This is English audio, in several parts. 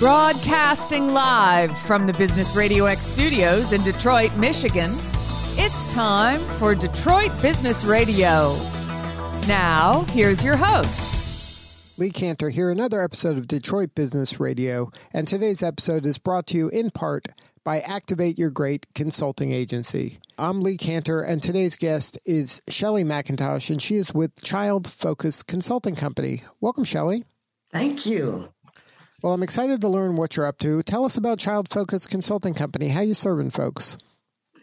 Broadcasting live from the Business Radio X studios in Detroit, Michigan, it's time for Detroit Business Radio. Now, here's your host. Lee Kantor here, another episode of Detroit Business Radio, and today's episode is brought to you in part by Activate Your Great Consulting Agency. I'm Lee Kantor, and today's guest is Shelley McIntosh, and she is with Child Focus Consulting Company. Welcome, Shelley. Thank you. Well, I'm excited to learn what you're up to. Tell us about Child Focus Consulting Company. How you serving folks?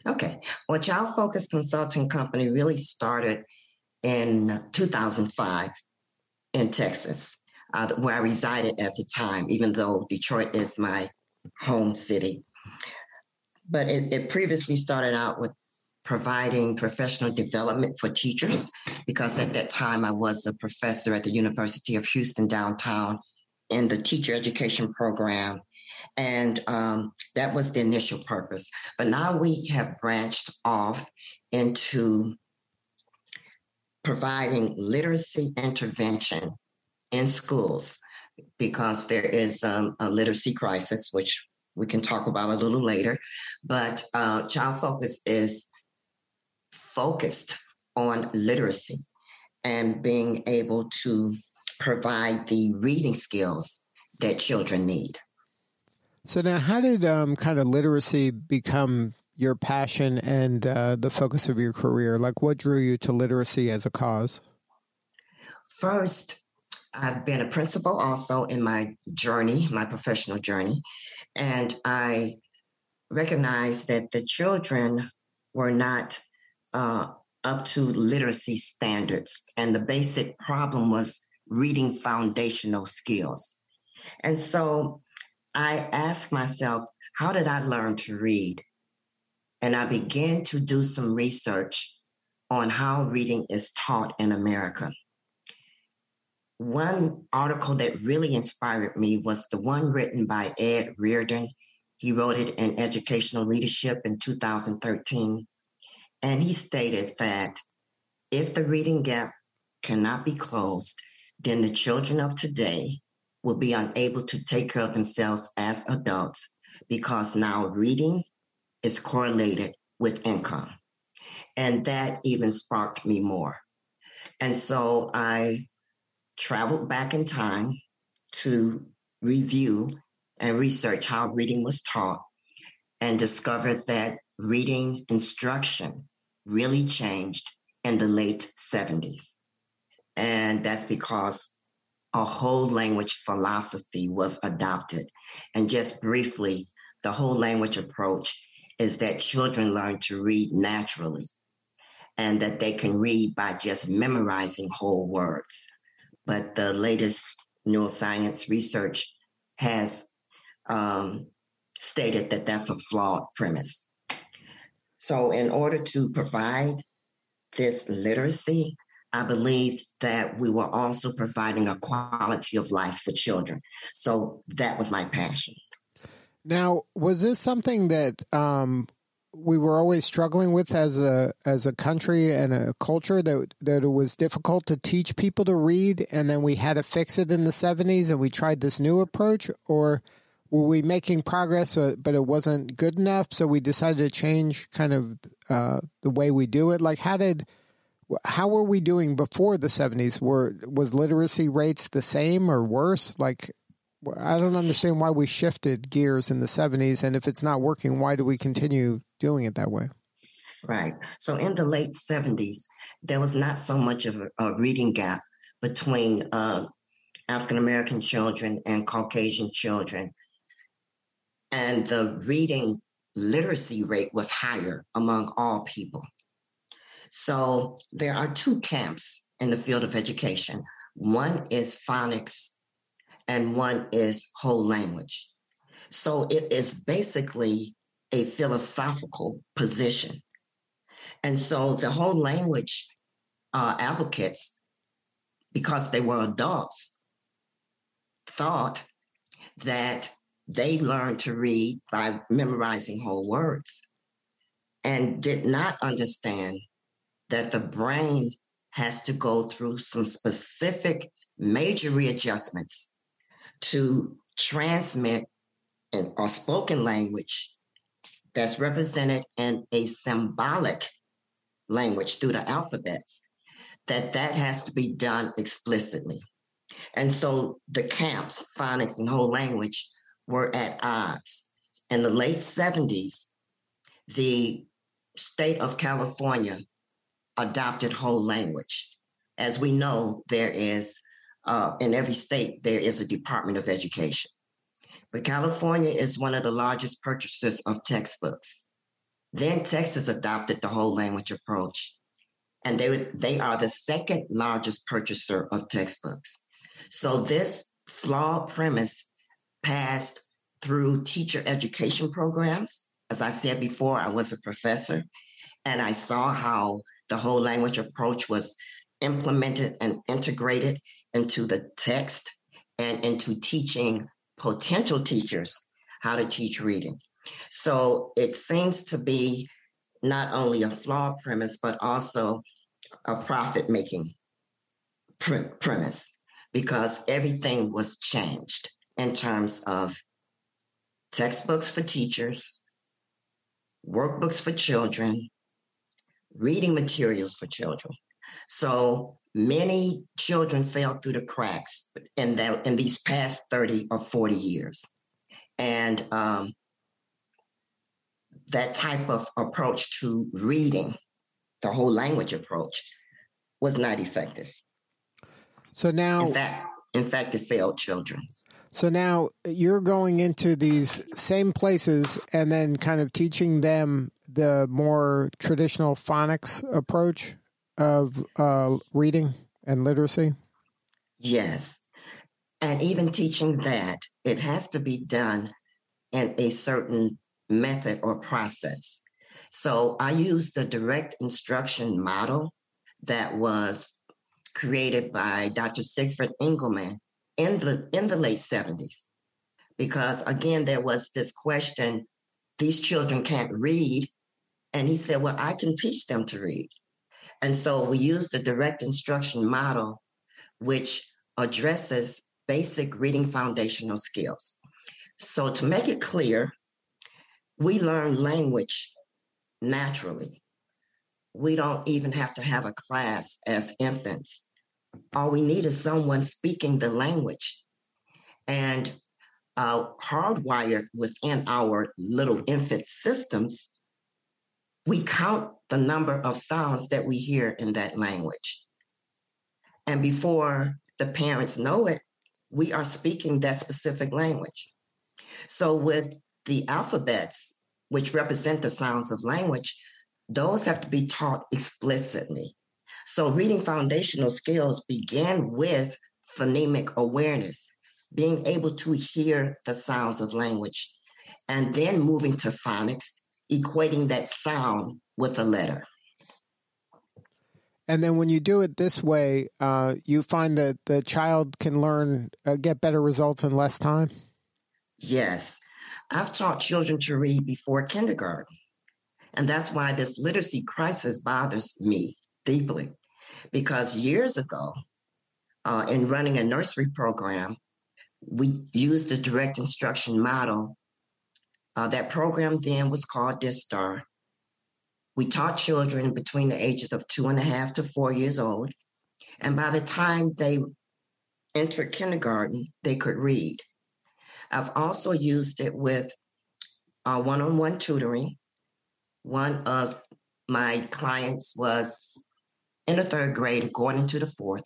Okay. Well, Child Focus Consulting Company really started in 2005 in Texas, uh, where I resided at the time, even though Detroit is my home city. But it, it previously started out with providing professional development for teachers, because at that time I was a professor at the University of Houston downtown in the teacher education program. And um, that was the initial purpose. But now we have branched off into providing literacy intervention in schools because there is um, a literacy crisis, which we can talk about a little later. But uh, Child Focus is focused on literacy and being able to provide the reading skills that children need. So now, how did um, kind of literacy become your passion and uh, the focus of your career? Like, what drew you to literacy as a cause? First, I've been a principal also in my journey, my professional journey, and I recognized that the children were not uh, up to literacy standards, and the basic problem was reading foundational skills. And so I asked myself, how did I learn to read? And I began to do some research on how reading is taught in America. One article that really inspired me was the one written by Ed Reardon. He wrote it in Educational Leadership in 2013. And he stated that if the reading gap cannot be closed, then the children of today will be unable to take care of themselves as adults because now reading is correlated with income. And that even sparked me more. And so I traveled back in time to review and research how reading was taught and discovered that reading instruction really changed in the late 70s. And that's because a whole language philosophy was adopted. And just briefly, the whole language approach is that children learn to read naturally and that they can read by just memorizing whole words. But the latest neuroscience research has um, stated that that's a flawed premise. So, in order to provide this literacy, I believed that we were also providing a quality of life for children. So that was my passion. Now, was this something that um, we were always struggling with as a as a country and a culture that that it was difficult to teach people to read, and then we had to fix it in the seventies, and we tried this new approach, or were we making progress, but it wasn't good enough, so we decided to change kind of uh, the way we do it? Like, how did how were we doing before the 70s were was literacy rates the same or worse? Like i don't understand why we shifted gears in the 70s and if it's not working why do we continue doing it that way? Right. So in the late 70s there was not so much of a, a reading gap between uh, african american children and caucasian children. And the reading literacy rate was higher among all people so there are two camps in the field of education. One is phonics and one is whole language. So it is basically a philosophical position. And so the whole language uh, advocates, because they were adults, thought that they learned to read by memorizing whole words and did not understand that the brain has to go through some specific major readjustments to transmit an, a spoken language that's represented in a symbolic language through the alphabets, that that has to be done explicitly. And so the camps, phonics and whole language, were at odds. In the late 70s, the state of California adopted whole language. As we know, there is, uh, in every state, there is a Department of Education. But California is one of the largest purchasers of textbooks. Then Texas adopted the whole language approach, and they, they are the second largest purchaser of textbooks. So this flawed premise passed through teacher education programs. As I said before, I was a professor, and I saw how the whole language approach was implemented and integrated into the text and into teaching potential teachers how to teach reading. So it seems to be not only a flawed premise, but also a profit making pre- premise because everything was changed in terms of textbooks for teachers, workbooks for children, reading materials for children. So many children fell through the cracks in that in these past 30 or 40 years. And um, that type of approach to reading, the whole language approach, was not effective. So now, in fact, in fact, it failed children. So now you're going into these same places and then kind of teaching them the more traditional phonics approach of uh, reading and literacy. Yes. And even teaching that, it has to be done in a certain method or process. So I use the direct instruction model that was created by Dr. Siegfried Engelmann in the in the late 70s. Because again, there was this question, these children can't read. And he said, Well, I can teach them to read. And so we used the direct instruction model, which addresses basic reading foundational skills. So to make it clear, we learn language naturally. We don't even have to have a class as infants. All we need is someone speaking the language. And uh, hardwired within our little infant systems, we count the number of sounds that we hear in that language. And before the parents know it, we are speaking that specific language. So, with the alphabets, which represent the sounds of language, those have to be taught explicitly. So, reading foundational skills begin with phonemic awareness, being able to hear the sounds of language, and then moving to phonics, equating that sound with a letter. And then when you do it this way, uh, you find that the child can learn, uh, get better results in less time? Yes. I've taught children to read before kindergarten. And that's why this literacy crisis bothers me deeply. Because years ago, uh, in running a nursery program, we used the direct instruction model. Uh, that program then was called DISTAR. We taught children between the ages of two and a half to four years old. And by the time they entered kindergarten, they could read. I've also used it with one on one tutoring. One of my clients was in the third grade, going into the fourth.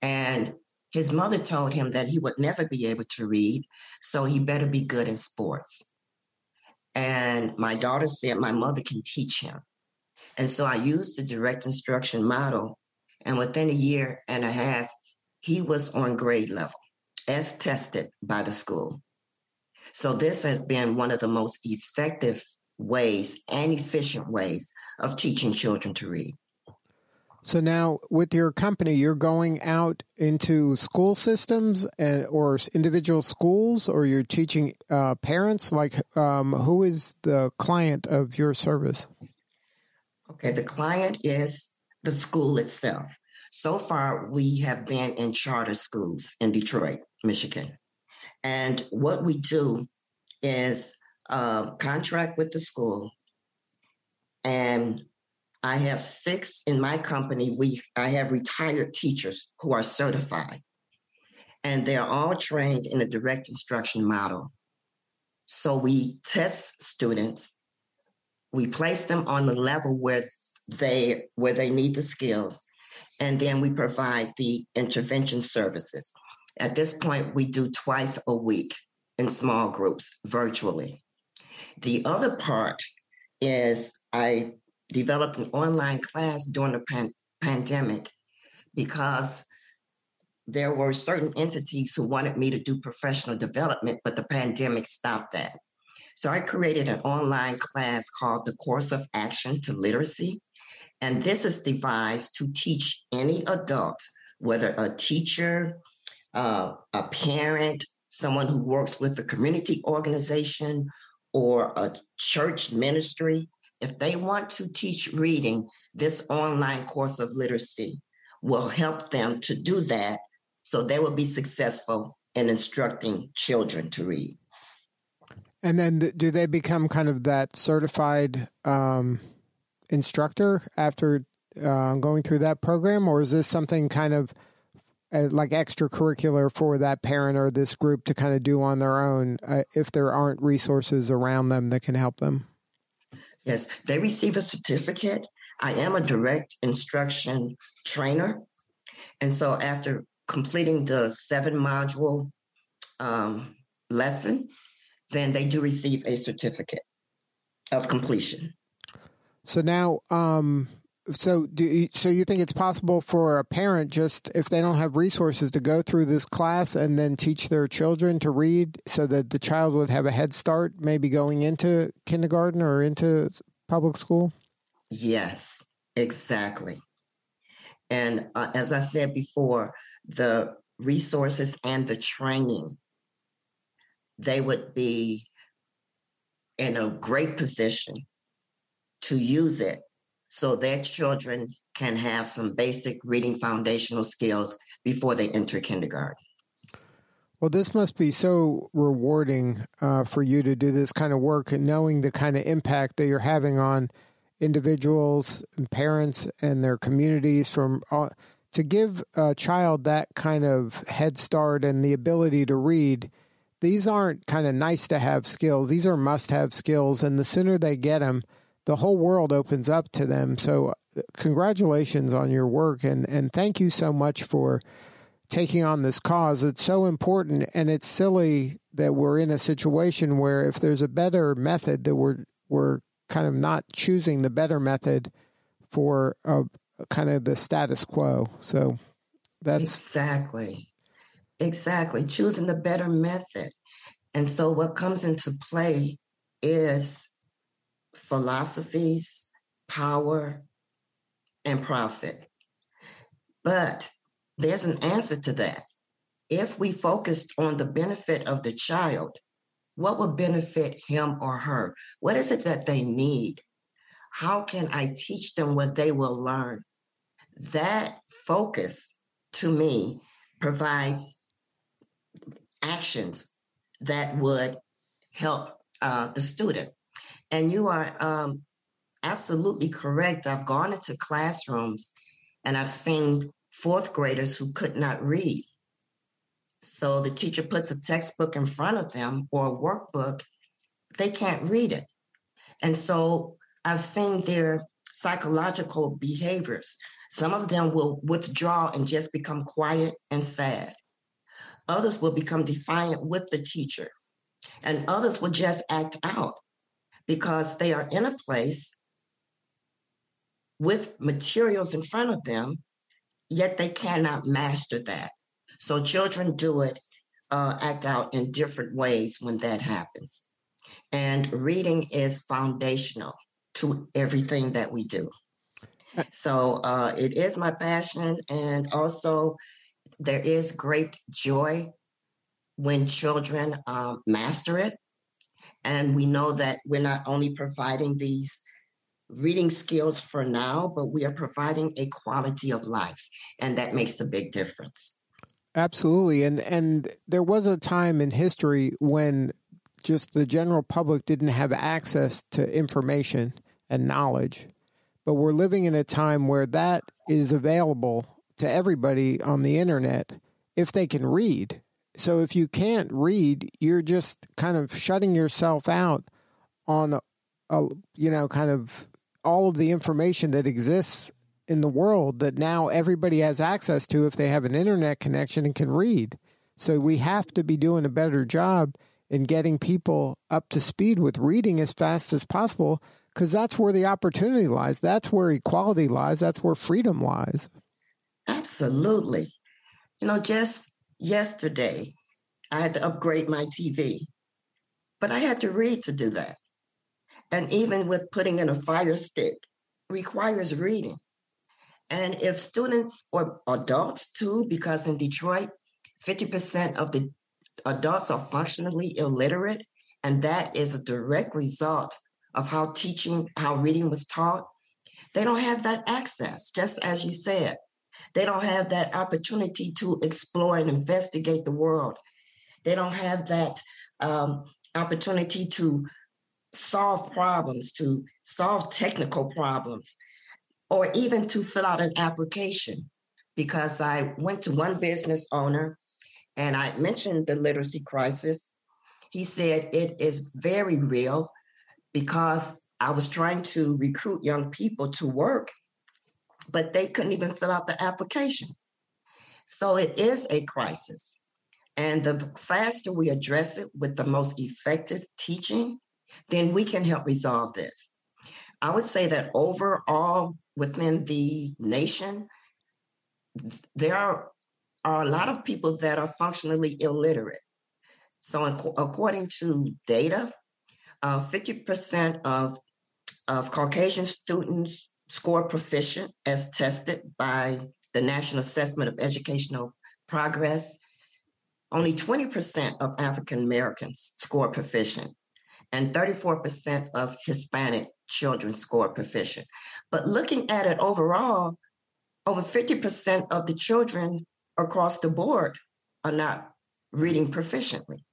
And his mother told him that he would never be able to read, so he better be good in sports. And my daughter said, My mother can teach him. And so I used the direct instruction model. And within a year and a half, he was on grade level as tested by the school. So this has been one of the most effective ways and efficient ways of teaching children to read. So now, with your company, you're going out into school systems and, or individual schools, or you're teaching uh, parents. Like, um, who is the client of your service? Okay, the client is the school itself. So far, we have been in charter schools in Detroit, Michigan. And what we do is uh, contract with the school, and I have six in my company. We I have retired teachers who are certified, and they're all trained in a direct instruction model. So we test students, we place them on the level where they where they need the skills, and then we provide the intervention services. At this point, we do twice a week in small groups virtually. The other part is I developed an online class during the pan- pandemic because there were certain entities who wanted me to do professional development, but the pandemic stopped that. So I created an online class called the Course of Action to Literacy. And this is devised to teach any adult, whether a teacher, uh, a parent, someone who works with a community organization or a church ministry, if they want to teach reading, this online course of literacy will help them to do that so they will be successful in instructing children to read. And then do they become kind of that certified um, instructor after uh, going through that program, or is this something kind of uh, like extracurricular for that parent or this group to kind of do on their own uh, if there aren't resources around them that can help them? Yes, they receive a certificate. I am a direct instruction trainer. And so after completing the seven module um, lesson, then they do receive a certificate of completion. So now, um, so do you, so you think it's possible for a parent just if they don't have resources to go through this class and then teach their children to read so that the child would have a head start maybe going into kindergarten or into public school? Yes, exactly. And uh, as I said before, the resources and the training, they would be in a great position to use it so their children can have some basic reading foundational skills before they enter kindergarten. Well, this must be so rewarding uh, for you to do this kind of work and knowing the kind of impact that you're having on individuals and parents and their communities from all, to give a child that kind of head start and the ability to read these aren't kind of nice to have skills these are must have skills and the sooner they get them the whole world opens up to them so uh, congratulations on your work and and thank you so much for taking on this cause it's so important and it's silly that we're in a situation where if there's a better method that we're we're kind of not choosing the better method for a, kind of the status quo. So that's exactly, exactly choosing the better method. And so what comes into play is philosophies, power, and profit. But there's an answer to that. If we focused on the benefit of the child, what would benefit him or her? What is it that they need? How can I teach them what they will learn? That focus to me provides actions that would help uh, the student. And you are um, absolutely correct. I've gone into classrooms and I've seen fourth graders who could not read. So the teacher puts a textbook in front of them or a workbook, they can't read it. And so I've seen their psychological behaviors. Some of them will withdraw and just become quiet and sad. Others will become defiant with the teacher. And others will just act out because they are in a place with materials in front of them, yet they cannot master that. So children do it, uh, act out in different ways when that happens. And reading is foundational to everything that we do. Uh so uh, it is my passion, and also there is great joy when children um, master it. And we know that we're not only providing these reading skills for now, but we are providing a quality of life, and that makes a big difference. Absolutely. And and there was a time in history when just the general public didn't have access to information and knowledge. But we're living in a time where that is available to everybody on the internet if they can read. So if you can't read, you're just kind of shutting yourself out on a, a you know kind of all of the information that exists in the world that now everybody has access to if they have an internet connection and can read. So we have to be doing a better job in getting people up to speed with reading as fast as possible because that's where the opportunity lies. That's where equality lies. That's where freedom lies. Absolutely. You know, just yesterday, I had to upgrade my TV, but I had to read to do that. And even with putting in a fire stick requires reading. And if students or adults too, because in Detroit, 50% of the adults are functionally illiterate, and that is a direct result of how teaching, how reading was taught. They don't have that access, just as you said. They don't have that opportunity to explore and investigate the world. They don't have that um, opportunity to solve problems, to solve technical problems or even to fill out an application because I went to one business owner and I mentioned the literacy crisis. He said it is very real because I was trying to recruit young people to work, but they couldn't even fill out the application. So it is a crisis. And the faster we address it with the most effective teaching, then we can help resolve this. I would say that overall, within the nation, there are, are a lot of people that are functionally illiterate. So, according to data, uh, 50% of, of Caucasian students score proficient as tested by the National Assessment of Educational Progress. Only 20% of African Americans score proficient, and 34% of Hispanic children score proficient. But looking at it overall, over 50% of the children across the board are not reading proficiently.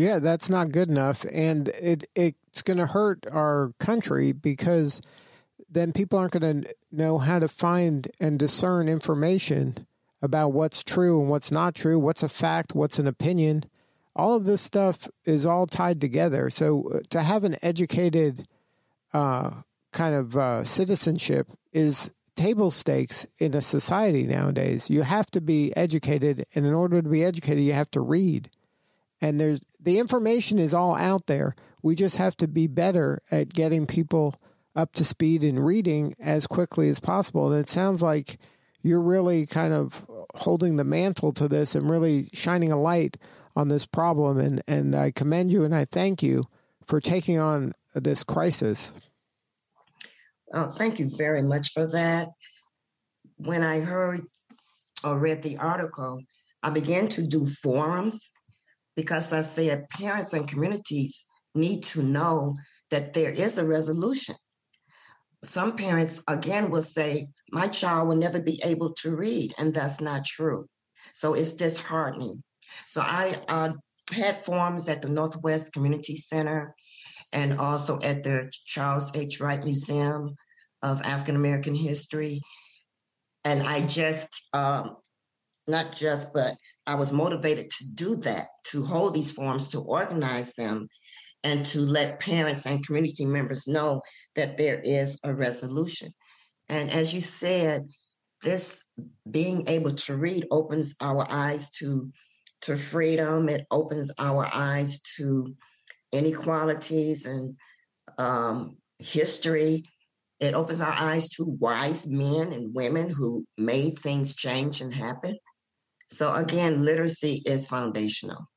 Yeah, that's not good enough. And it it's going to hurt our country because then people aren't going to know how to find and discern information about what's true and what's not true, what's a fact, what's an opinion all of this stuff is all tied together. So uh, to have an educated uh, kind of uh, citizenship is table stakes in a society nowadays. You have to be educated, and in order to be educated, you have to read. And there's the information is all out there. We just have to be better at getting people up to speed and reading as quickly as possible. And it sounds like you're really kind of holding the mantle to this and really shining a light on this problem. And, and I commend you and I thank you for taking on this crisis. Oh, thank you very much for that. When I heard or read the article, I began to do forums because I said parents and communities need to know that there is a resolution. Some parents, again, will say, My child will never be able to read, and that's not true. So it's disheartening. So I uh, had forums at the Northwest Community Center and also at the Charles H. Wright Museum of African American History. And I just, um, not just, but I was motivated to do that, to hold these forums, to organize them, and to let parents and community members know that there is a resolution. And as you said, this being able to read opens our eyes to to freedom. It opens our eyes to inequalities and um, history. It opens our eyes to wise men and women who made things change and happen. So, again, literacy is foundational.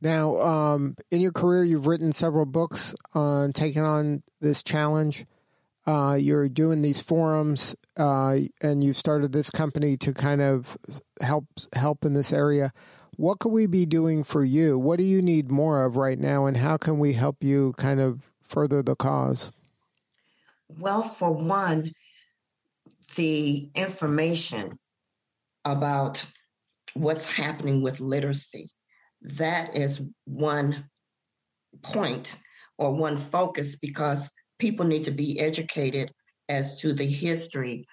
Now, um, in your career, you've written several books on taking on this challenge. Uh, you're doing these forums, uh, and you've started this company to kind of help help in this area. What could we be doing for you? What do you need more of right now, and how can we help you kind of further the cause? Well, for one, the information about what's happening with literacy. That is one point or one focus because people need to be educated as to the history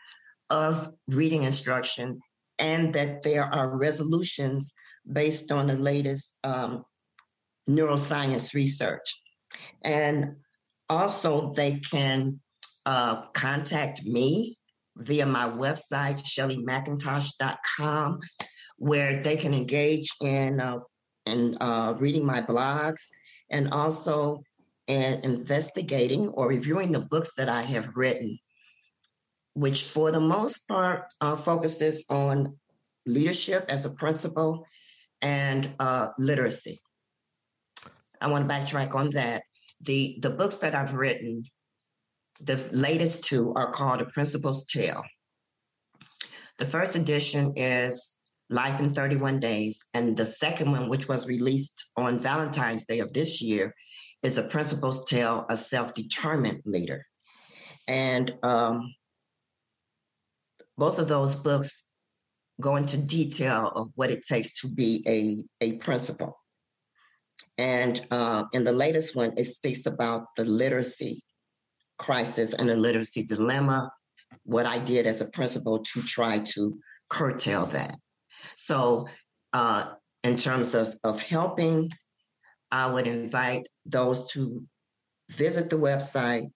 of reading instruction and that there are resolutions based on the latest um, neuroscience research. And also, they can uh, contact me via my website, shelleymcintosh.com, where they can engage in, uh, in uh, reading my blogs and also in investigating or reviewing the books that I have written, which for the most part uh, focuses on leadership as a principle and uh, literacy. I want to backtrack on that. The, the books that I've written the latest two are called A Principal's Tale. The first edition is Life in 31 Days, and the second one, which was released on Valentine's Day of this year, is A Principal's Tale, A Self Determined Leader. And um, both of those books go into detail of what it takes to be a, a principal. And uh, in the latest one, it speaks about the literacy crisis and a literacy dilemma, what I did as a principal to try to curtail that. So, uh, in terms of, of helping, I would invite those to visit the website,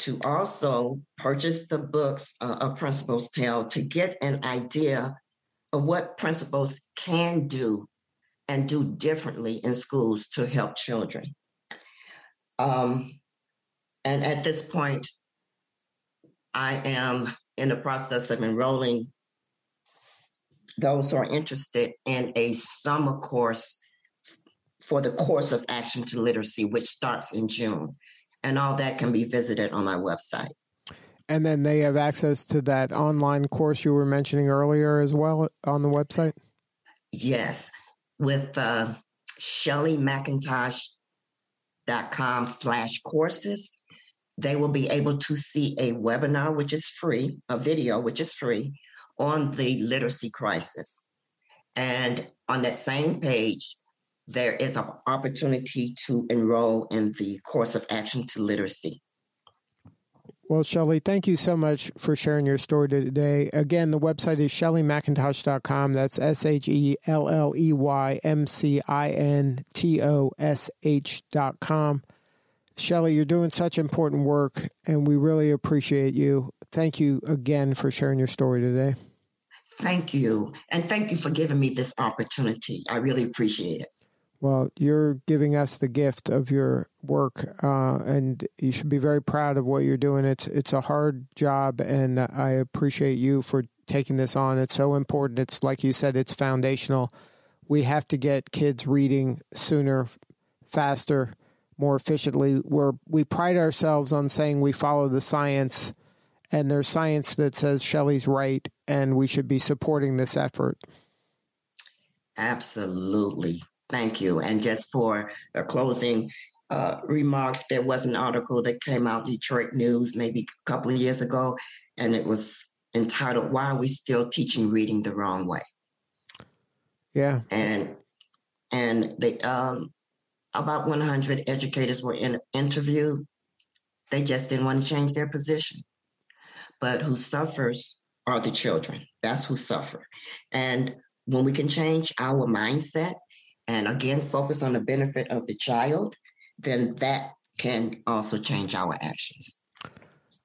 to also purchase the books uh, of Principal's Tale to get an idea of what principals can do and do differently in schools to help children. Um, and at this point, I am in the process of enrolling those who are interested in a summer course for the course of action to literacy, which starts in June. And all that can be visited on my website. And then they have access to that online course you were mentioning earlier as well on the website? Yes, with uh, shelleymcintosh.com slash courses they will be able to see a webinar, which is free, a video, which is free, on the literacy crisis. And on that same page, there is an opportunity to enroll in the course of action to literacy. Well, Shelley, thank you so much for sharing your story today. Again, the website is shelleymcintosh.com. That's S H E L L E Y M C I N T O S H.com. Shelley, you're doing such important work, and we really appreciate you. Thank you again for sharing your story today. Thank you. And thank you for giving me this opportunity. I really appreciate it. Well, you're giving us the gift of your work, uh, and you should be very proud of what you're doing. It's it's a hard job, and I appreciate you for taking this on. It's so important. It's like you said, it's foundational. We have to get kids reading sooner, faster, more efficiently. Where we pride ourselves on saying we follow the science, and there's science that says Shelley's right, and we should be supporting this effort. Absolutely. Thank you. And just for a closing uh, remarks, there was an article that came out Detroit News maybe a couple of years ago, and it was entitled "Why Are We Still Teaching Reading the Wrong Way?" Yeah, and and they um, about 100 educators were in, interviewed. They just didn't want to change their position. But who suffers are the children. That's who suffer. And when we can change our mindset and again focus on the benefit of the child, then that can also change our actions.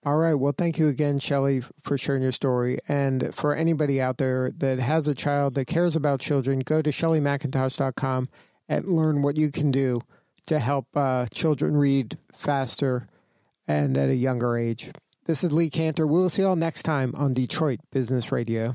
All right. Well, thank you again, Shelley, for sharing your story. And for anybody out there that has a child that cares about children, go to shelleymcintosh.com and learn what you can do to help uh, children read faster and at a younger age. This is Lee Kantor. We'll see you all next time on Detroit Business Radio.